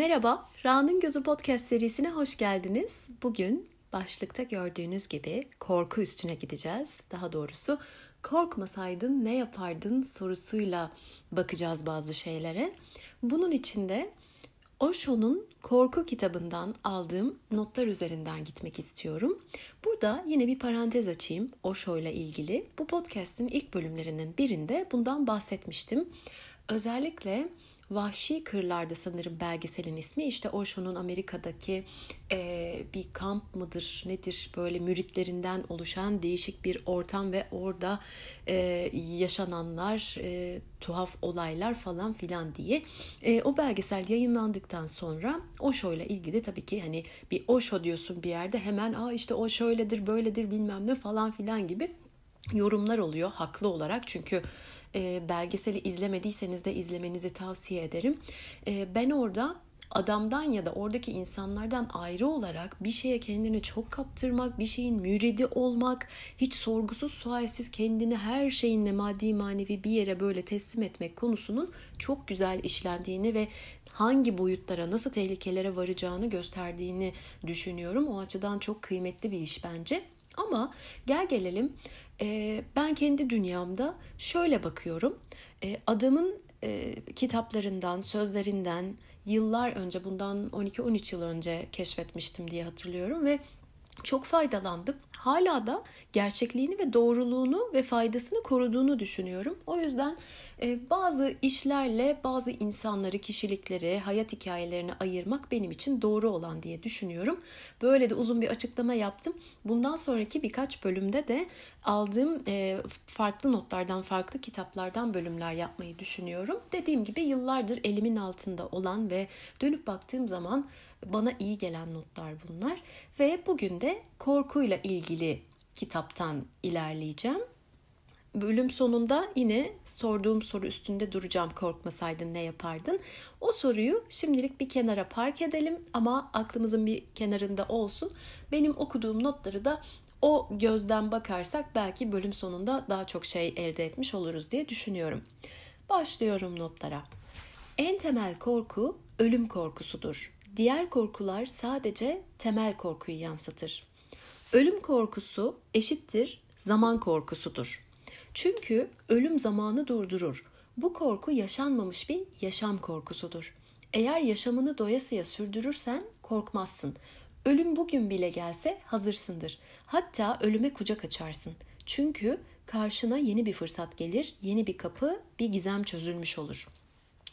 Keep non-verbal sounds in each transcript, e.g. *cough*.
Merhaba, Ra'nın Gözü Podcast serisine hoş geldiniz. Bugün başlıkta gördüğünüz gibi korku üstüne gideceğiz. Daha doğrusu korkmasaydın ne yapardın sorusuyla bakacağız bazı şeylere. Bunun için de Osho'nun korku kitabından aldığım notlar üzerinden gitmek istiyorum. Burada yine bir parantez açayım Osho ile ilgili. Bu podcast'in ilk bölümlerinin birinde bundan bahsetmiştim. Özellikle Vahşi Kırlar'da sanırım belgeselin ismi. İşte Osho'nun Amerika'daki e, bir kamp mıdır nedir böyle müritlerinden oluşan değişik bir ortam ve orada e, yaşananlar, e, tuhaf olaylar falan filan diye. E, o belgesel yayınlandıktan sonra Osho ile ilgili tabii ki hani bir Osho diyorsun bir yerde hemen aa işte o şöyledir böyledir bilmem ne falan filan gibi yorumlar oluyor haklı olarak çünkü e, belgeseli izlemediyseniz de izlemenizi tavsiye ederim. E, ben orada adamdan ya da oradaki insanlardan ayrı olarak bir şeye kendini çok kaptırmak, bir şeyin müridi olmak, hiç sorgusuz sualsiz kendini her şeyinle maddi manevi bir yere böyle teslim etmek konusunun çok güzel işlendiğini ve hangi boyutlara, nasıl tehlikelere varacağını gösterdiğini düşünüyorum. O açıdan çok kıymetli bir iş bence. Ama gel gelelim e, ben kendi dünyamda şöyle bakıyorum. E, adamın e, kitaplarından, sözlerinden yıllar önce bundan 12-13 yıl önce keşfetmiştim diye hatırlıyorum ve çok faydalandım. Hala da gerçekliğini ve doğruluğunu ve faydasını koruduğunu düşünüyorum. O yüzden e, bazı işlerle bazı insanları, kişilikleri, hayat hikayelerini ayırmak benim için doğru olan diye düşünüyorum. Böyle de uzun bir açıklama yaptım. Bundan sonraki birkaç bölümde de aldığım e, farklı notlardan, farklı kitaplardan bölümler yapmayı düşünüyorum. Dediğim gibi yıllardır elimin altında olan ve dönüp baktığım zaman bana iyi gelen notlar bunlar. Ve bugün de korkuyla ilgili kitaptan ilerleyeceğim. Bölüm sonunda yine sorduğum soru üstünde duracağım korkmasaydın ne yapardın? O soruyu şimdilik bir kenara park edelim ama aklımızın bir kenarında olsun. Benim okuduğum notları da o gözden bakarsak belki bölüm sonunda daha çok şey elde etmiş oluruz diye düşünüyorum. Başlıyorum notlara. En temel korku ölüm korkusudur. Diğer korkular sadece temel korkuyu yansıtır. Ölüm korkusu eşittir zaman korkusudur. Çünkü ölüm zamanı durdurur. Bu korku yaşanmamış bir yaşam korkusudur. Eğer yaşamını doyasıya sürdürürsen korkmazsın. Ölüm bugün bile gelse hazırsındır. Hatta ölüme kucak açarsın. Çünkü karşına yeni bir fırsat gelir, yeni bir kapı, bir gizem çözülmüş olur.''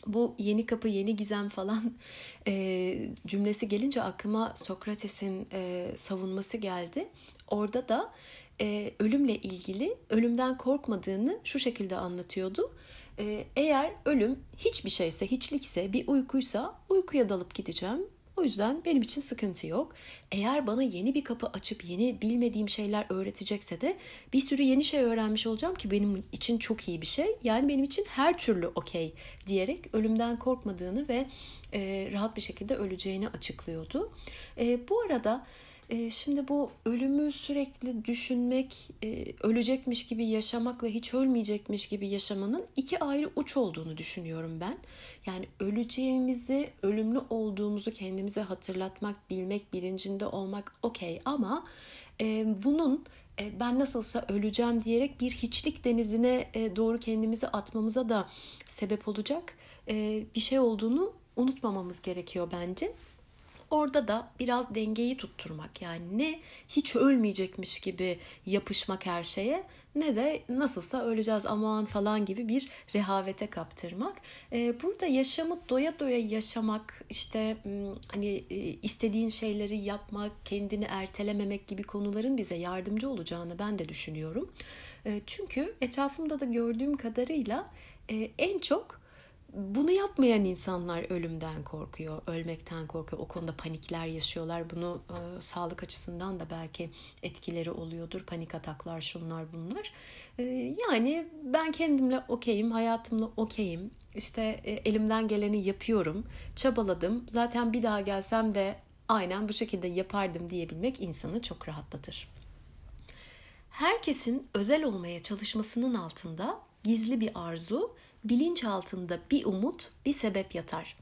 Bu yeni kapı yeni gizem falan *laughs* e, cümlesi gelince aklıma Sokrates'in e, savunması geldi. Orada da e, ölümle ilgili ölümden korkmadığını şu şekilde anlatıyordu. E, eğer ölüm hiçbir şeyse, hiçlikse, bir uykuysa uykuya dalıp gideceğim. O yüzden benim için sıkıntı yok. Eğer bana yeni bir kapı açıp yeni bilmediğim şeyler öğretecekse de bir sürü yeni şey öğrenmiş olacağım ki benim için çok iyi bir şey. Yani benim için her türlü okey diyerek ölümden korkmadığını ve e, rahat bir şekilde öleceğini açıklıyordu. E, bu arada şimdi bu ölümü sürekli düşünmek, e, ölecekmiş gibi yaşamakla hiç ölmeyecekmiş gibi yaşamanın iki ayrı uç olduğunu düşünüyorum ben. Yani öleceğimizi, ölümlü olduğumuzu kendimize hatırlatmak, bilmek, bilincinde olmak okey ama e, bunun ben nasılsa öleceğim diyerek bir hiçlik denizine doğru kendimizi atmamıza da sebep olacak bir şey olduğunu unutmamamız gerekiyor bence. Orada da biraz dengeyi tutturmak yani ne hiç ölmeyecekmiş gibi yapışmak her şeye ne de nasılsa öleceğiz aman falan gibi bir rehavete kaptırmak. Ee, burada yaşamı doya doya yaşamak işte hani e, istediğin şeyleri yapmak, kendini ertelememek gibi konuların bize yardımcı olacağını ben de düşünüyorum. Ee, çünkü etrafımda da gördüğüm kadarıyla e, en çok bunu yapmayan insanlar ölümden korkuyor, ölmekten korkuyor. O konuda panikler yaşıyorlar. Bunu e, sağlık açısından da belki etkileri oluyordur. Panik ataklar, şunlar bunlar. E, yani ben kendimle okeyim, hayatımla okeyim. İşte e, elimden geleni yapıyorum, çabaladım. Zaten bir daha gelsem de aynen bu şekilde yapardım diyebilmek insanı çok rahatlatır. Herkesin özel olmaya çalışmasının altında gizli bir arzu bilinç altında bir umut, bir sebep yatar.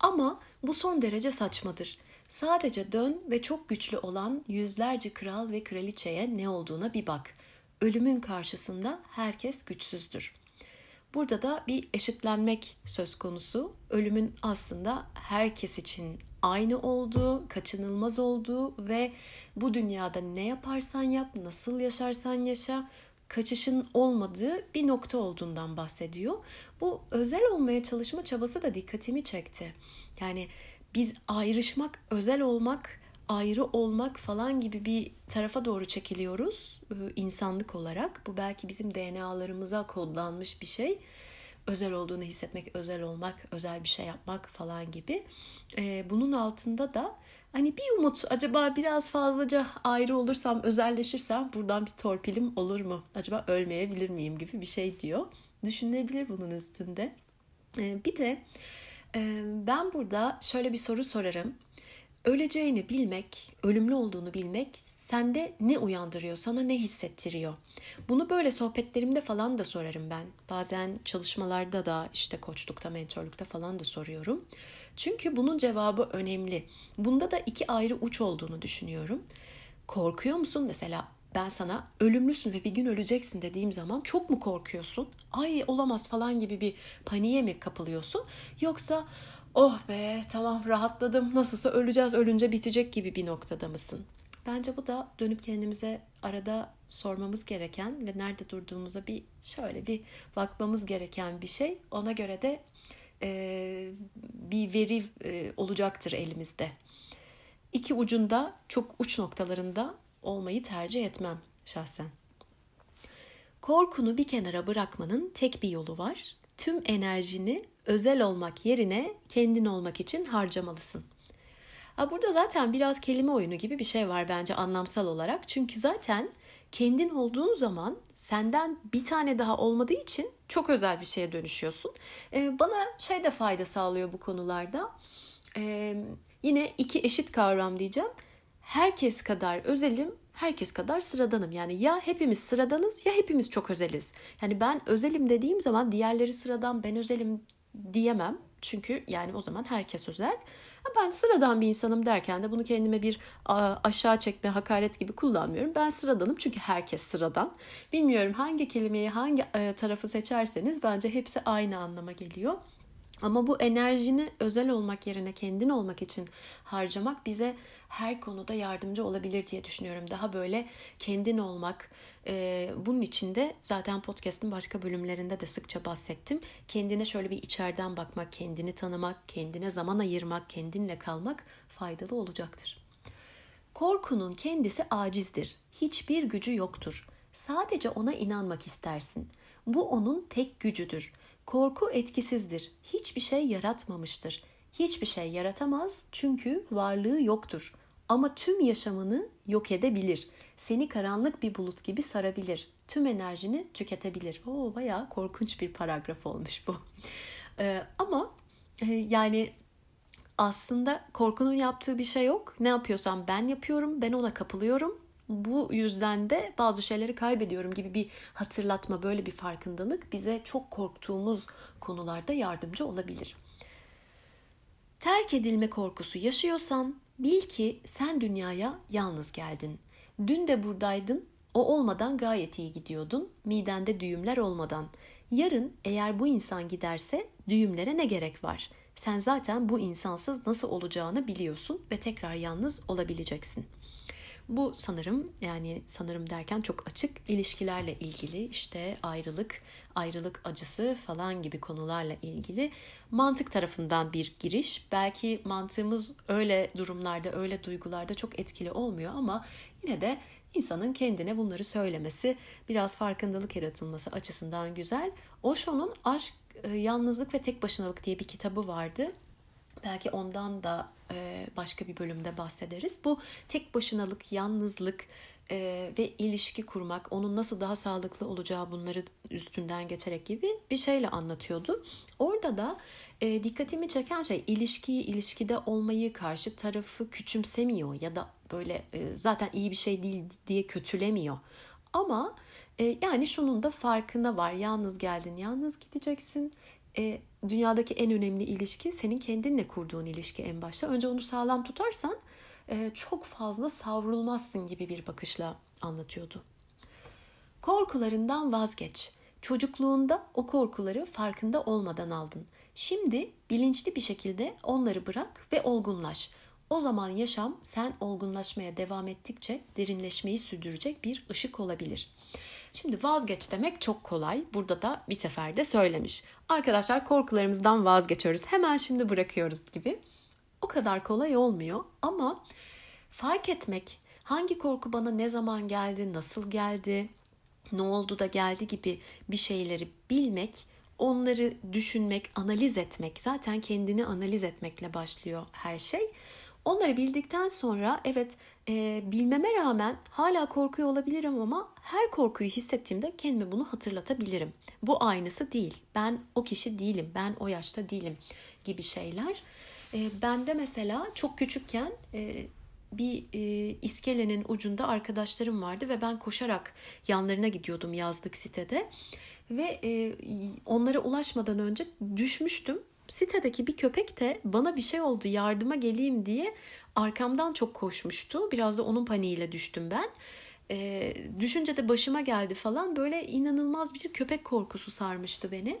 Ama bu son derece saçmadır. Sadece dön ve çok güçlü olan yüzlerce kral ve kraliçeye ne olduğuna bir bak. Ölümün karşısında herkes güçsüzdür. Burada da bir eşitlenmek söz konusu. Ölümün aslında herkes için aynı olduğu, kaçınılmaz olduğu ve bu dünyada ne yaparsan yap, nasıl yaşarsan yaşa, kaçışın olmadığı bir nokta olduğundan bahsediyor. Bu özel olmaya çalışma çabası da dikkatimi çekti. Yani biz ayrışmak, özel olmak, ayrı olmak falan gibi bir tarafa doğru çekiliyoruz e, insanlık olarak. Bu belki bizim DNA'larımıza kodlanmış bir şey. Özel olduğunu hissetmek, özel olmak, özel bir şey yapmak falan gibi. E, bunun altında da hani bir umut acaba biraz fazlaca ayrı olursam, özelleşirsem buradan bir torpilim olur mu? Acaba ölmeyebilir miyim gibi bir şey diyor. Düşünebilir bunun üstünde. E, bir de ben burada şöyle bir soru sorarım. Öleceğini bilmek, ölümlü olduğunu bilmek sende ne uyandırıyor, sana ne hissettiriyor? Bunu böyle sohbetlerimde falan da sorarım ben. Bazen çalışmalarda da işte koçlukta, mentorlukta falan da soruyorum. Çünkü bunun cevabı önemli. Bunda da iki ayrı uç olduğunu düşünüyorum. Korkuyor musun mesela ben sana ölümlüsün ve bir gün öleceksin dediğim zaman çok mu korkuyorsun? Ay olamaz falan gibi bir paniğe mi kapılıyorsun? Yoksa oh be tamam rahatladım nasılsa öleceğiz ölünce bitecek gibi bir noktada mısın? Bence bu da dönüp kendimize arada sormamız gereken ve nerede durduğumuza bir şöyle bir bakmamız gereken bir şey. Ona göre de bir veri olacaktır elimizde. İki ucunda çok uç noktalarında olmayı tercih etmem şahsen. Korkunu bir kenara bırakmanın tek bir yolu var. Tüm enerjini özel olmak yerine kendin olmak için harcamalısın. Ha burada zaten biraz kelime oyunu gibi bir şey var bence anlamsal olarak. Çünkü zaten kendin olduğun zaman senden bir tane daha olmadığı için çok özel bir şeye dönüşüyorsun. Ee, bana şey de fayda sağlıyor bu konularda. Ee, yine iki eşit kavram diyeceğim herkes kadar özelim, herkes kadar sıradanım. Yani ya hepimiz sıradanız ya hepimiz çok özeliz. Yani ben özelim dediğim zaman diğerleri sıradan ben özelim diyemem. Çünkü yani o zaman herkes özel. Ben sıradan bir insanım derken de bunu kendime bir aşağı çekme, hakaret gibi kullanmıyorum. Ben sıradanım çünkü herkes sıradan. Bilmiyorum hangi kelimeyi, hangi e, tarafı seçerseniz bence hepsi aynı anlama geliyor. Ama bu enerjini özel olmak yerine kendin olmak için harcamak bize her konuda yardımcı olabilir diye düşünüyorum. Daha böyle kendin olmak. E, bunun için de zaten podcast'ın başka bölümlerinde de sıkça bahsettim. Kendine şöyle bir içeriden bakmak, kendini tanımak, kendine zaman ayırmak, kendinle kalmak faydalı olacaktır. Korkunun kendisi acizdir. Hiçbir gücü yoktur. Sadece ona inanmak istersin. Bu onun tek gücüdür. Korku etkisizdir. Hiçbir şey yaratmamıştır. Hiçbir şey yaratamaz çünkü varlığı yoktur. Ama tüm yaşamını yok edebilir. Seni karanlık bir bulut gibi sarabilir. Tüm enerjini tüketebilir. Oo bayağı korkunç bir paragraf olmuş bu. Ee, ama e, yani aslında korkunun yaptığı bir şey yok. Ne yapıyorsam ben yapıyorum. Ben ona kapılıyorum bu yüzden de bazı şeyleri kaybediyorum gibi bir hatırlatma, böyle bir farkındalık bize çok korktuğumuz konularda yardımcı olabilir. Terk edilme korkusu yaşıyorsan bil ki sen dünyaya yalnız geldin. Dün de buradaydın, o olmadan gayet iyi gidiyordun, midende düğümler olmadan. Yarın eğer bu insan giderse düğümlere ne gerek var? Sen zaten bu insansız nasıl olacağını biliyorsun ve tekrar yalnız olabileceksin.'' Bu sanırım yani sanırım derken çok açık ilişkilerle ilgili işte ayrılık, ayrılık acısı falan gibi konularla ilgili mantık tarafından bir giriş. Belki mantığımız öyle durumlarda, öyle duygularda çok etkili olmuyor ama yine de insanın kendine bunları söylemesi, biraz farkındalık yaratılması açısından güzel. Osho'nun Aşk, e, Yalnızlık ve Tek Başınalık diye bir kitabı vardı. Belki ondan da e, başka bir bölümde bahsederiz. Bu tek başınalık, yalnızlık e, ve ilişki kurmak, onun nasıl daha sağlıklı olacağı bunları üstünden geçerek gibi bir şeyle anlatıyordu. Orada da e, dikkatimi çeken şey ilişkiyi, ilişkide olmayı, karşı tarafı küçümsemiyor ya da böyle zaten iyi bir şey değil diye kötülemiyor. Ama yani şunun da farkına var. Yalnız geldin, yalnız gideceksin dünyadaki en önemli ilişki senin kendinle kurduğun ilişki en başta. Önce onu sağlam tutarsan e, çok fazla savrulmazsın gibi bir bakışla anlatıyordu. Korkularından vazgeç. Çocukluğunda o korkuları farkında olmadan aldın. Şimdi bilinçli bir şekilde onları bırak ve olgunlaş. O zaman yaşam sen olgunlaşmaya devam ettikçe derinleşmeyi sürdürecek bir ışık olabilir. Şimdi vazgeç demek çok kolay. Burada da bir seferde söylemiş. Arkadaşlar korkularımızdan vazgeçiyoruz. Hemen şimdi bırakıyoruz gibi. O kadar kolay olmuyor ama fark etmek hangi korku bana ne zaman geldi, nasıl geldi, ne oldu da geldi gibi bir şeyleri bilmek, onları düşünmek, analiz etmek, zaten kendini analiz etmekle başlıyor her şey. Onları bildikten sonra evet e, bilmeme rağmen hala korkuyor olabilirim ama her korkuyu hissettiğimde kendime bunu hatırlatabilirim. Bu aynısı değil. Ben o kişi değilim. Ben o yaşta değilim gibi şeyler. E, ben de mesela çok küçükken e, bir e, iskelenin ucunda arkadaşlarım vardı ve ben koşarak yanlarına gidiyordum yazlık sitede ve e, onlara ulaşmadan önce düşmüştüm. Sitedeki bir köpek de bana bir şey oldu yardıma geleyim diye arkamdan çok koşmuştu. Biraz da onun paniğiyle düştüm ben. E, düşünce de başıma geldi falan böyle inanılmaz bir köpek korkusu sarmıştı beni.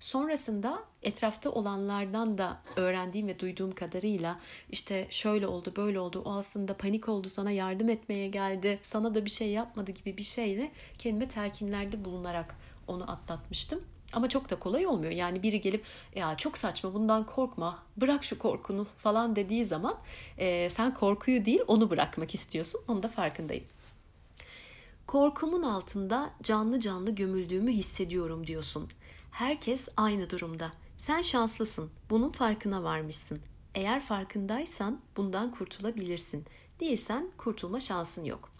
Sonrasında etrafta olanlardan da öğrendiğim ve duyduğum kadarıyla işte şöyle oldu böyle oldu o aslında panik oldu sana yardım etmeye geldi sana da bir şey yapmadı gibi bir şeyle kendime telkinlerde bulunarak onu atlatmıştım. Ama çok da kolay olmuyor. Yani biri gelip ya çok saçma bundan korkma bırak şu korkunu falan dediği zaman e, sen korkuyu değil onu bırakmak istiyorsun. Onu da farkındayım. Korkumun altında canlı canlı gömüldüğümü hissediyorum diyorsun. Herkes aynı durumda. Sen şanslısın. Bunun farkına varmışsın. Eğer farkındaysan bundan kurtulabilirsin. Değilsen kurtulma şansın yok.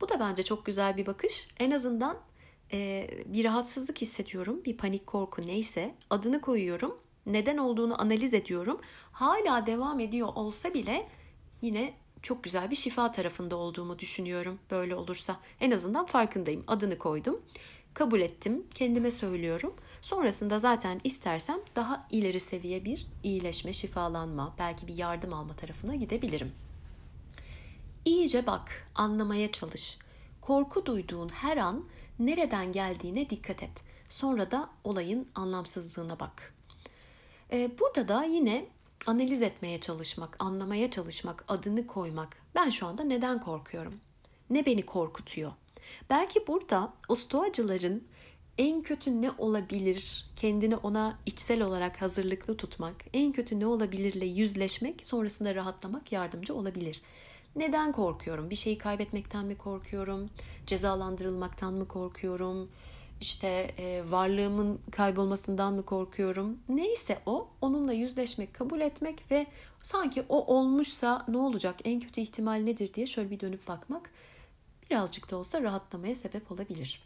Bu da bence çok güzel bir bakış. En azından e, bir rahatsızlık hissediyorum, bir panik korku neyse adını koyuyorum. Neden olduğunu analiz ediyorum. Hala devam ediyor olsa bile yine çok güzel bir şifa tarafında olduğumu düşünüyorum böyle olursa. En azından farkındayım. Adını koydum. Kabul ettim. Kendime söylüyorum. Sonrasında zaten istersem daha ileri seviye bir iyileşme, şifalanma, belki bir yardım alma tarafına gidebilirim. İyice bak, anlamaya çalış. Korku duyduğun her an nereden geldiğine dikkat et. Sonra da olayın anlamsızlığına bak. Ee, burada da yine analiz etmeye çalışmak, anlamaya çalışmak, adını koymak. Ben şu anda neden korkuyorum? Ne beni korkutuyor? Belki burada o stoacıların en kötü ne olabilir? Kendini ona içsel olarak hazırlıklı tutmak, en kötü ne olabilirle yüzleşmek, sonrasında rahatlamak yardımcı olabilir. Neden korkuyorum? Bir şeyi kaybetmekten mi korkuyorum? Cezalandırılmaktan mı korkuyorum? İşte e, varlığımın kaybolmasından mı korkuyorum? Neyse o, onunla yüzleşmek, kabul etmek ve sanki o olmuşsa ne olacak? En kötü ihtimal nedir diye şöyle bir dönüp bakmak birazcık da olsa rahatlamaya sebep olabilir.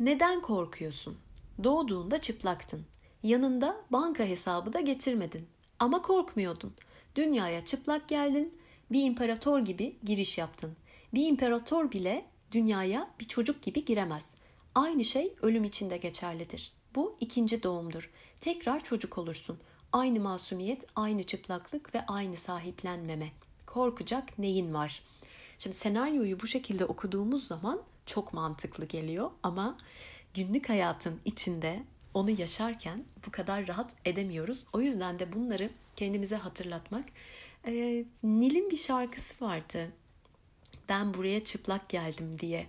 Neden korkuyorsun? Doğduğunda çıplaktın. Yanında banka hesabı da getirmedin. Ama korkmuyordun. Dünyaya çıplak geldin, bir imparator gibi giriş yaptın. Bir imparator bile dünyaya bir çocuk gibi giremez. Aynı şey ölüm için de geçerlidir. Bu ikinci doğumdur. Tekrar çocuk olursun. Aynı masumiyet, aynı çıplaklık ve aynı sahiplenmeme. Korkacak neyin var? Şimdi senaryoyu bu şekilde okuduğumuz zaman çok mantıklı geliyor ama günlük hayatın içinde onu yaşarken bu kadar rahat edemiyoruz. O yüzden de bunları kendimize hatırlatmak. Ee, Nil'in bir şarkısı vardı. Ben buraya çıplak geldim diye.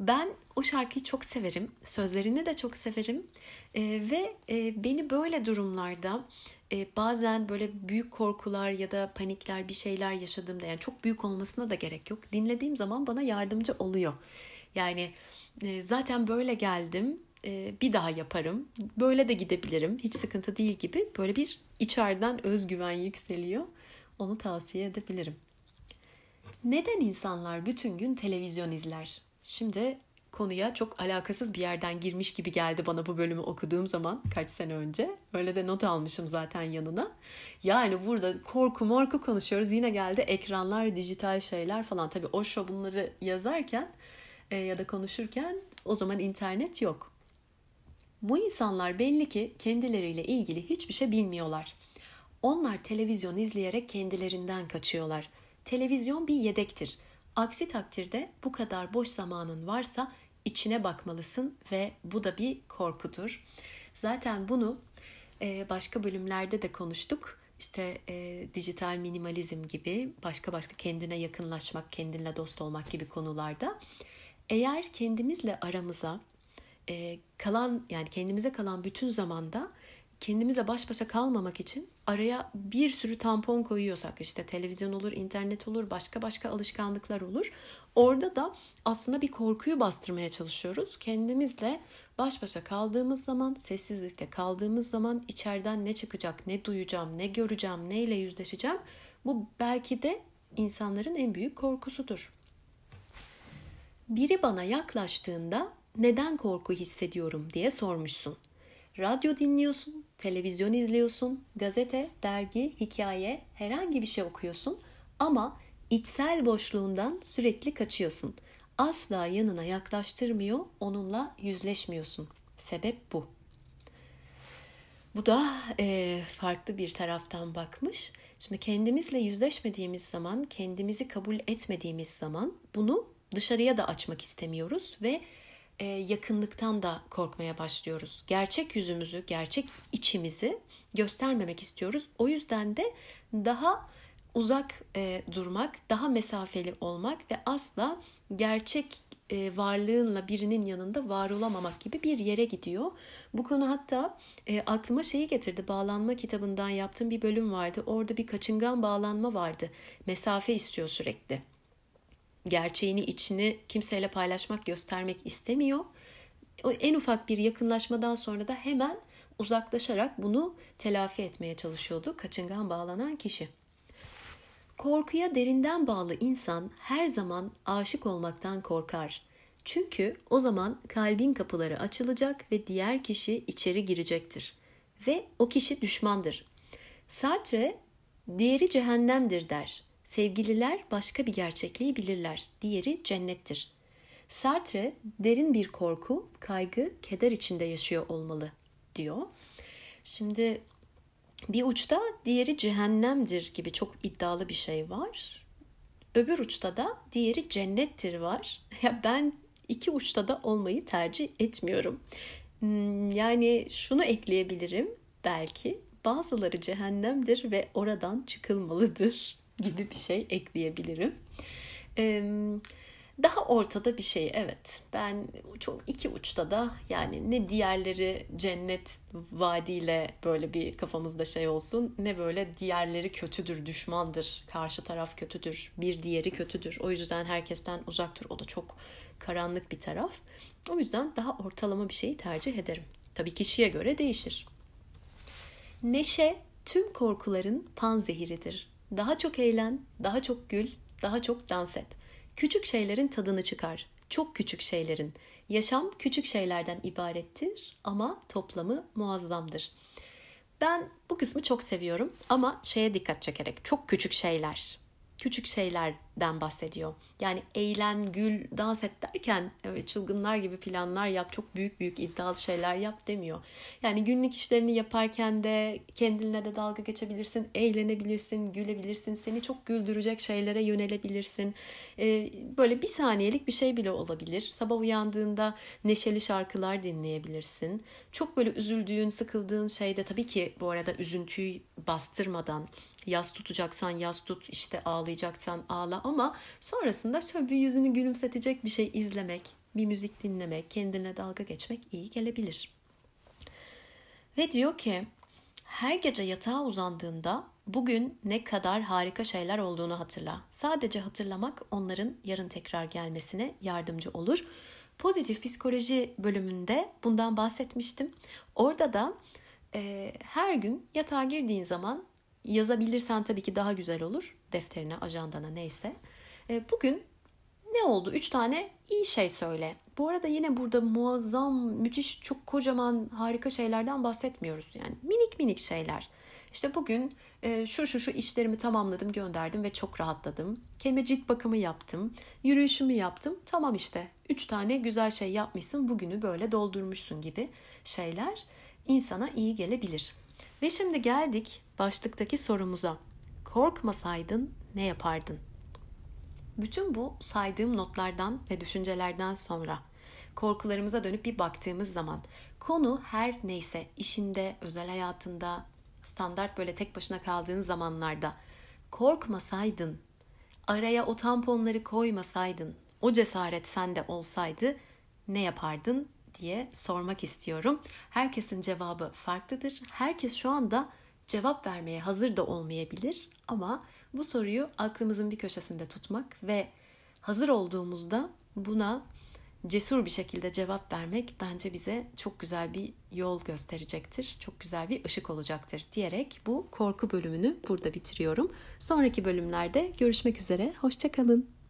Ben o şarkıyı çok severim. Sözlerini de çok severim. Ee, ve e, beni böyle durumlarda e, bazen böyle büyük korkular ya da panikler bir şeyler yaşadığımda yani çok büyük olmasına da gerek yok. Dinlediğim zaman bana yardımcı oluyor. Yani e, zaten böyle geldim e, bir daha yaparım. Böyle de gidebilirim. Hiç sıkıntı değil gibi böyle bir içeriden özgüven yükseliyor. Onu tavsiye edebilirim. Neden insanlar bütün gün televizyon izler? Şimdi konuya çok alakasız bir yerden girmiş gibi geldi bana bu bölümü okuduğum zaman kaç sene önce. Öyle de not almışım zaten yanına. Yani burada korku morku konuşuyoruz. Yine geldi ekranlar, dijital şeyler falan. Tabii Osho bunları yazarken e, ya da konuşurken o zaman internet yok. Bu insanlar belli ki kendileriyle ilgili hiçbir şey bilmiyorlar. Onlar televizyon izleyerek kendilerinden kaçıyorlar. Televizyon bir yedektir. Aksi takdirde bu kadar boş zamanın varsa içine bakmalısın ve bu da bir korkudur. Zaten bunu e, başka bölümlerde de konuştuk. İşte e, dijital minimalizm gibi başka başka kendine yakınlaşmak, kendinle dost olmak gibi konularda. Eğer kendimizle aramıza e, kalan yani kendimize kalan bütün zamanda kendimizle baş başa kalmamak için araya bir sürü tampon koyuyorsak işte televizyon olur, internet olur, başka başka alışkanlıklar olur. Orada da aslında bir korkuyu bastırmaya çalışıyoruz. Kendimizle baş başa kaldığımız zaman, sessizlikte kaldığımız zaman içeriden ne çıkacak, ne duyacağım, ne göreceğim, neyle yüzleşeceğim bu belki de insanların en büyük korkusudur. Biri bana yaklaştığında neden korku hissediyorum diye sormuşsun. Radyo dinliyorsun, televizyon izliyorsun, gazete, dergi, hikaye, herhangi bir şey okuyorsun ama içsel boşluğundan sürekli kaçıyorsun. Asla yanına yaklaştırmıyor, onunla yüzleşmiyorsun. Sebep bu. Bu da e, farklı bir taraftan bakmış. Şimdi kendimizle yüzleşmediğimiz zaman, kendimizi kabul etmediğimiz zaman bunu dışarıya da açmak istemiyoruz ve e, yakınlıktan da korkmaya başlıyoruz. Gerçek yüzümüzü, gerçek içimizi göstermemek istiyoruz. O yüzden de daha uzak e, durmak, daha mesafeli olmak ve asla gerçek e, varlığınla birinin yanında var olamamak gibi bir yere gidiyor. Bu konu hatta e, aklıma şeyi getirdi. Bağlanma kitabından yaptığım bir bölüm vardı. Orada bir kaçıngan bağlanma vardı. Mesafe istiyor sürekli gerçeğini, içini kimseyle paylaşmak, göstermek istemiyor. En ufak bir yakınlaşmadan sonra da hemen uzaklaşarak bunu telafi etmeye çalışıyordu kaçıngan bağlanan kişi. Korkuya derinden bağlı insan her zaman aşık olmaktan korkar. Çünkü o zaman kalbin kapıları açılacak ve diğer kişi içeri girecektir. Ve o kişi düşmandır. Sartre diğeri cehennemdir der. Sevgililer başka bir gerçekliği bilirler. Diğeri cennettir. Sartre derin bir korku, kaygı, keder içinde yaşıyor olmalı diyor. Şimdi bir uçta diğeri cehennemdir gibi çok iddialı bir şey var. Öbür uçta da diğeri cennettir var. *laughs* Ya ben iki uçta da olmayı tercih etmiyorum. Hmm, yani şunu ekleyebilirim belki. Bazıları cehennemdir ve oradan çıkılmalıdır gibi bir şey ekleyebilirim. Daha ortada bir şey evet. Ben çok iki uçta da yani ne diğerleri cennet vaadiyle böyle bir kafamızda şey olsun ne böyle diğerleri kötüdür, düşmandır, karşı taraf kötüdür, bir diğeri kötüdür. O yüzden herkesten uzaktır. O da çok karanlık bir taraf. O yüzden daha ortalama bir şeyi tercih ederim. Tabii kişiye göre değişir. Neşe tüm korkuların panzehiridir daha çok eğlen, daha çok gül, daha çok dans et. Küçük şeylerin tadını çıkar. Çok küçük şeylerin. Yaşam küçük şeylerden ibarettir ama toplamı muazzamdır. Ben bu kısmı çok seviyorum ama şeye dikkat çekerek çok küçük şeyler küçük şeylerden bahsediyor. Yani eğlen, gül, dans et derken öyle çılgınlar gibi planlar yap, çok büyük büyük iddialı şeyler yap demiyor. Yani günlük işlerini yaparken de kendinle de dalga geçebilirsin, eğlenebilirsin, gülebilirsin, seni çok güldürecek şeylere yönelebilirsin. Ee, böyle bir saniyelik bir şey bile olabilir. Sabah uyandığında neşeli şarkılar dinleyebilirsin. Çok böyle üzüldüğün, sıkıldığın şeyde tabii ki bu arada üzüntüyü bastırmadan Yaz tutacaksan yaz tut, işte ağlayacaksan ağla ama sonrasında şöyle bir yüzünü gülümsetecek bir şey izlemek, bir müzik dinlemek, kendine dalga geçmek iyi gelebilir. Ve diyor ki her gece yatağa uzandığında bugün ne kadar harika şeyler olduğunu hatırla. Sadece hatırlamak onların yarın tekrar gelmesine yardımcı olur. Pozitif psikoloji bölümünde bundan bahsetmiştim. Orada da e, her gün yatağa girdiğin zaman Yazabilirsen tabii ki daha güzel olur. Defterine, ajandana neyse. E, bugün ne oldu? Üç tane iyi şey söyle. Bu arada yine burada muazzam, müthiş, çok kocaman, harika şeylerden bahsetmiyoruz. Yani minik minik şeyler. İşte bugün e, şu şu şu işlerimi tamamladım, gönderdim ve çok rahatladım. Kendime cilt bakımı yaptım, yürüyüşümü yaptım. Tamam işte üç tane güzel şey yapmışsın, bugünü böyle doldurmuşsun gibi şeyler insana iyi gelebilir. Ve şimdi geldik başlıktaki sorumuza. Korkmasaydın ne yapardın? Bütün bu saydığım notlardan ve düşüncelerden sonra korkularımıza dönüp bir baktığımız zaman konu her neyse işinde, özel hayatında, standart böyle tek başına kaldığın zamanlarda korkmasaydın, araya o tamponları koymasaydın, o cesaret sende olsaydı ne yapardın diye sormak istiyorum. Herkesin cevabı farklıdır. Herkes şu anda cevap vermeye hazır da olmayabilir ama bu soruyu aklımızın bir köşesinde tutmak ve hazır olduğumuzda buna cesur bir şekilde cevap vermek bence bize çok güzel bir yol gösterecektir. Çok güzel bir ışık olacaktır diyerek bu korku bölümünü burada bitiriyorum. Sonraki bölümlerde görüşmek üzere. Hoşçakalın.